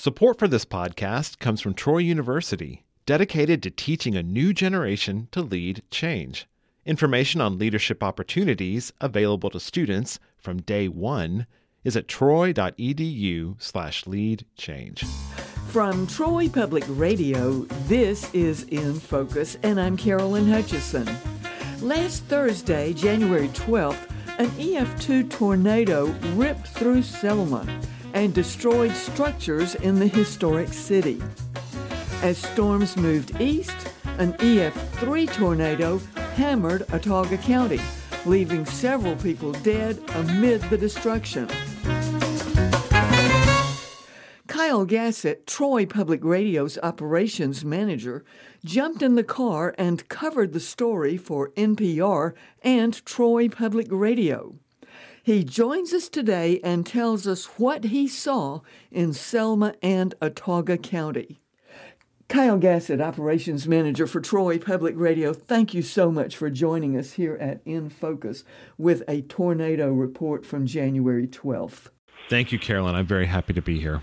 Support for this podcast comes from Troy University, dedicated to teaching a new generation to lead change. Information on leadership opportunities available to students from day one is at troy.edu slash lead change. From Troy Public Radio, this is In Focus, and I'm Carolyn Hutchison. Last Thursday, January 12th, an EF2 tornado ripped through Selma and destroyed structures in the historic city. As storms moved east, an EF3 tornado hammered Autauga County, leaving several people dead amid the destruction. Kyle Gassiott, Troy Public Radio's operations manager, jumped in the car and covered the story for NPR and Troy Public Radio. He joins us today and tells us what he saw in Selma and Autauga County. Kyle Gassiott, Operations Manager for Troy Public Radio, thank you so much for joining us here at In Focus with a tornado report from January 12th. Thank you, Carolyn. I'm very happy to be here.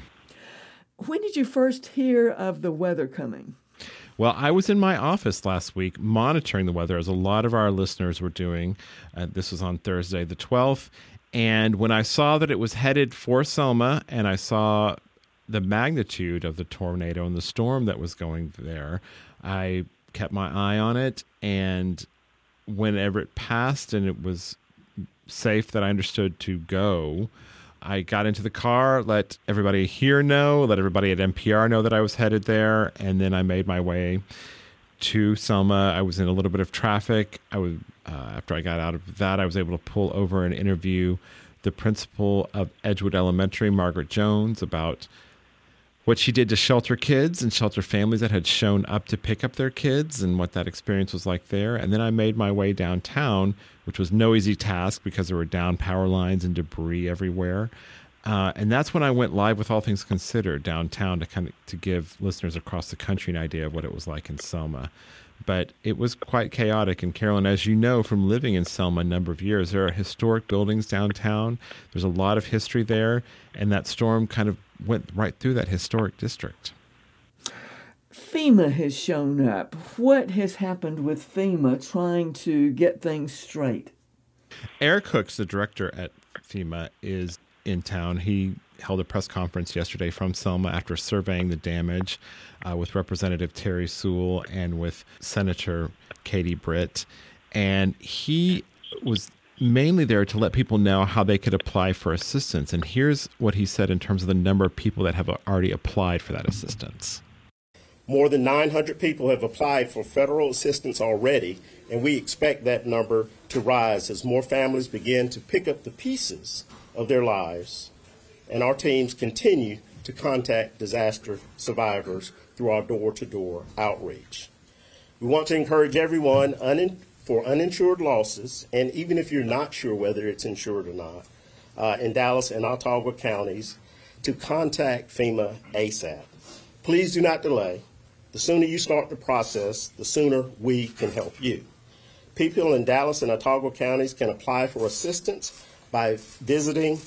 When did you first hear of the weather coming? Well, I was in my office last week monitoring the weather, as a lot of our listeners were doing. Uh, this was on Thursday, the 12th, and when I saw that it was headed for Selma and I saw the magnitude of the tornado and the storm that was going there, I kept my eye on it. And whenever it passed and it was safe that I understood to go, I got into the car, let everybody here know, let everybody at NPR know that I was headed there, and then I made my way to Selma. I was in a little bit of traffic. I was uh, after I got out of that, I was able to pull over and interview the principal of Edgewood Elementary, Margaret Jones, about what she did to shelter kids and shelter families that had shown up to pick up their kids and what that experience was like there. And then I made my way downtown, which was no easy task because there were down power lines and debris everywhere. Uh, and that's when I went live with All Things Considered downtown to kind of to give listeners across the country an idea of what it was like in Selma but it was quite chaotic. And Carolyn, as you know from living in Selma a number of years, there are historic buildings downtown. There's a lot of history there, and that storm kind of went right through that historic district. FEMA has shown up. What has happened with FEMA trying to get things straight? Eric Hooks, the director at FEMA, is in town. He held a press conference yesterday from Selma after surveying the damage uh, with Representative Terri Sewell and with Senator Katie Britt. And he was mainly there to let people know how they could apply for assistance. And here's what he said in terms of the number of people that have already applied for that assistance. More than 900 people have applied for federal assistance already, and we expect that number to rise as more families begin to pick up the pieces of their lives and our teams continue to contact disaster survivors through our door to door outreach. We want to encourage everyone un- for uninsured losses, and even if you're not sure whether it's insured or not, uh, in Dallas and Autauga counties, to contact FEMA ASAP. Please do not delay. The sooner you start the process, the sooner we can help you. People in Dallas and Autauga counties can apply for assistance by visiting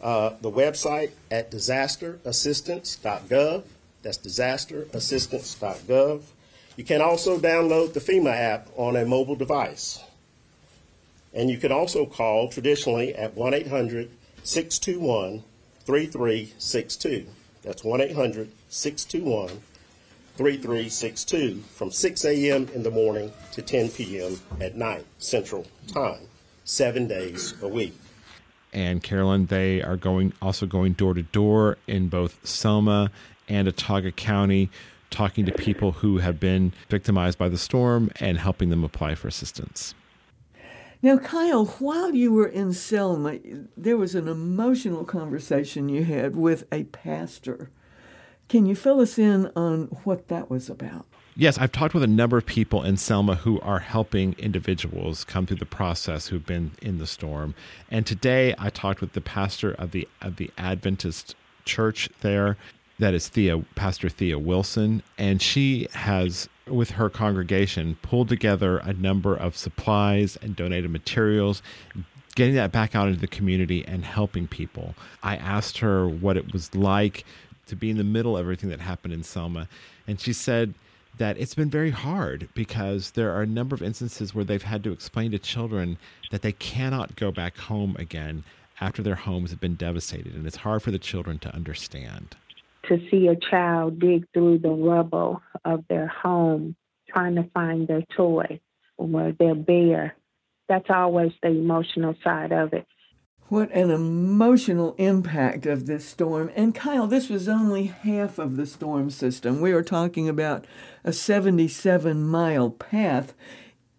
uh, the website at disasterassistance.gov. That's disasterassistance.gov. You can also download the FEMA app on a mobile device. And you can also call traditionally at 1 800 621 3362. That's 1 800 621 3362 from 6 a.m. in the morning to 10 p.m. at night, Central Time, seven days a week and Carolyn. They are going also going door to door in both Selma and Autauga County, talking to people who have been victimized by the storm and helping them apply for assistance. Now, Kyle, while you were in Selma, there was an emotional conversation you had with a pastor. Can you fill us in on what that was about? Yes, I've talked with a number of people in Selma who are helping individuals come through the process who've been in the storm. And today I talked with the pastor of the of the Adventist church there. That is Thea, Pastor Thea Wilson, and she has with her congregation pulled together a number of supplies and donated materials getting that back out into the community and helping people. I asked her what it was like to be in the middle of everything that happened in Selma. And she said that it's been very hard because there are a number of instances where they've had to explain to children that they cannot go back home again after their homes have been devastated. And it's hard for the children to understand. To see a child dig through the rubble of their home trying to find their toy or their bear, that's always the emotional side of it. What an emotional impact of this storm. And Kyle, this was only half of the storm system. We are talking about a 77 mile path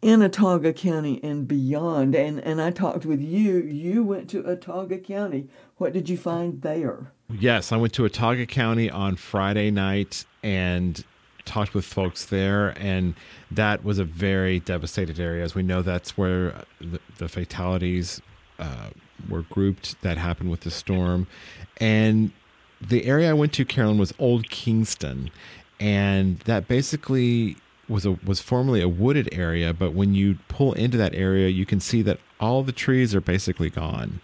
in Autauga County and beyond. And, and I talked with you. You went to Autauga County. What did you find there? Yes, I went to Autauga County on Friday night and talked with folks there. And that was a very devastated area. As we know, that's where the, the fatalities. Uh, were grouped that happened with the storm. And the area I went to, Carolyn, was Old Kingston. And that basically was a was formerly a wooded area, but when you pull into that area, you can see that all the trees are basically gone.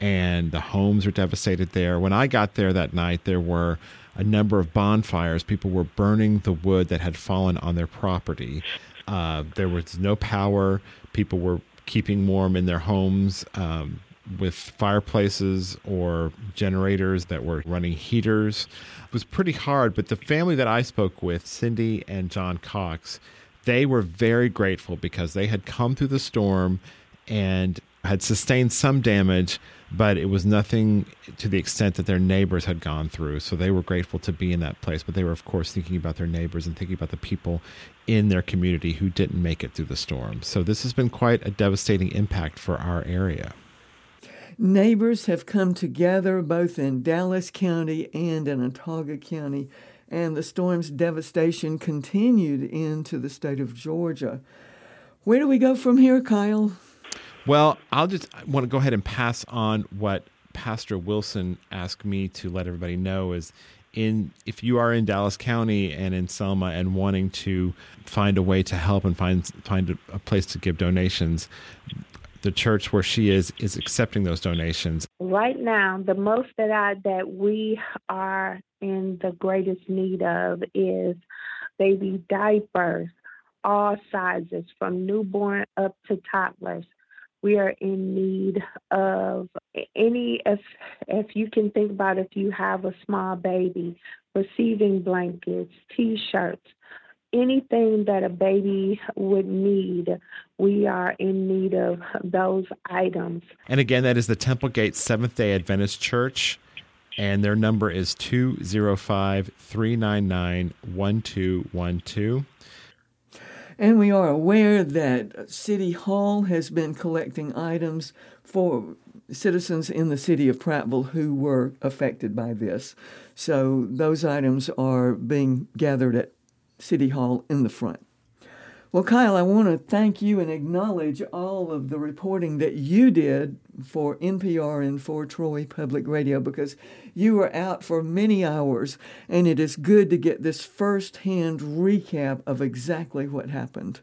And the homes are devastated there. When I got there that night, there were a number of bonfires. People were burning the wood that had fallen on their property. Uh, there was no power. People were keeping warm in their homes. Um, with fireplaces or generators that were running heaters. It was pretty hard, but the family that I spoke with, Cindy and John Cox, they were very grateful because they had come through the storm and had sustained some damage, but it was nothing to the extent that their neighbors had gone through. So they were grateful to be in that place, but they were, of course, thinking about their neighbors and thinking about the people in their community who didn't make it through the storm. So this has been quite a devastating impact for our area. Neighbors have come together both in Dallas County and in Autauga County, and the storm's devastation continued into the state of Georgia. Where do we go from here, Kyle? Well, I'll just I want to go ahead and pass on what Pastor Wilson asked me to let everybody know is in if you are in Dallas County and in Selma and wanting to find a way to help and find find a, a place to give donations, the church where she is is accepting those donations? Right now, the most that I that we are in the greatest need of is baby diapers, all sizes from newborn up to toddlers. We are in need of any if if you can think about if you have a small baby, receiving blankets, t-shirts, anything that a baby would need, we are in need of those items. And again, that is the Temple Gate Seventh day Adventist Church. And their number is 205 399 1212. And we are aware that City Hall has been collecting items for citizens in the city of Prattville who were affected by this. So those items are being gathered at City Hall in the front. Well, Kyle, I want to thank you and acknowledge all of the reporting that you did for NPR and for Troy Public Radio because you were out for many hours, and it is good to get this firsthand recap of exactly what happened.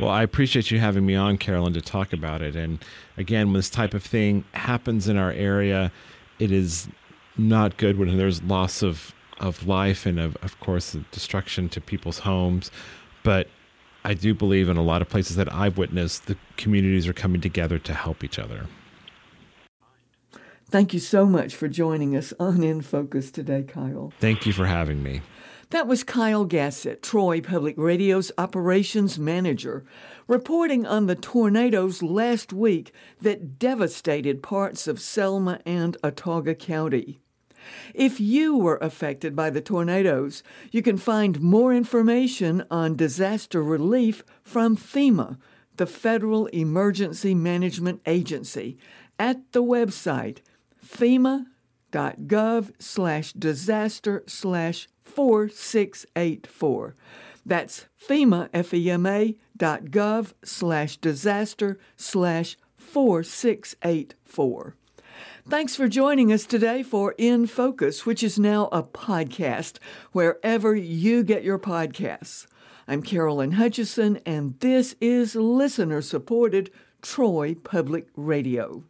Well, I appreciate you having me on, Carolyn, to talk about it. And again, when this type of thing happens in our area, it is not good when there's loss of of life and of, of course destruction to people's homes. But i do believe in a lot of places that i've witnessed the communities are coming together to help each other. Thank you so much for joining us on in focus today kyle. Thank you for having me. That was Kyle Gassiott, Troy Public Radio's operations manager, reporting on the tornadoes last week that devastated parts of Selma and Autauga County. If you were affected by the tornadoes, you can find more information on disaster relief from FEMA, the Federal Emergency Management Agency, at the website fema.gov slash disaster slash 4684. That's FEMA, F-E-M-A, dot gov slash disaster slash 4684. Thanks for joining us today for In Focus, which is now a podcast wherever you get your podcasts. I'm Carolyn Hutchison, and this is listener supported Troy Public Radio.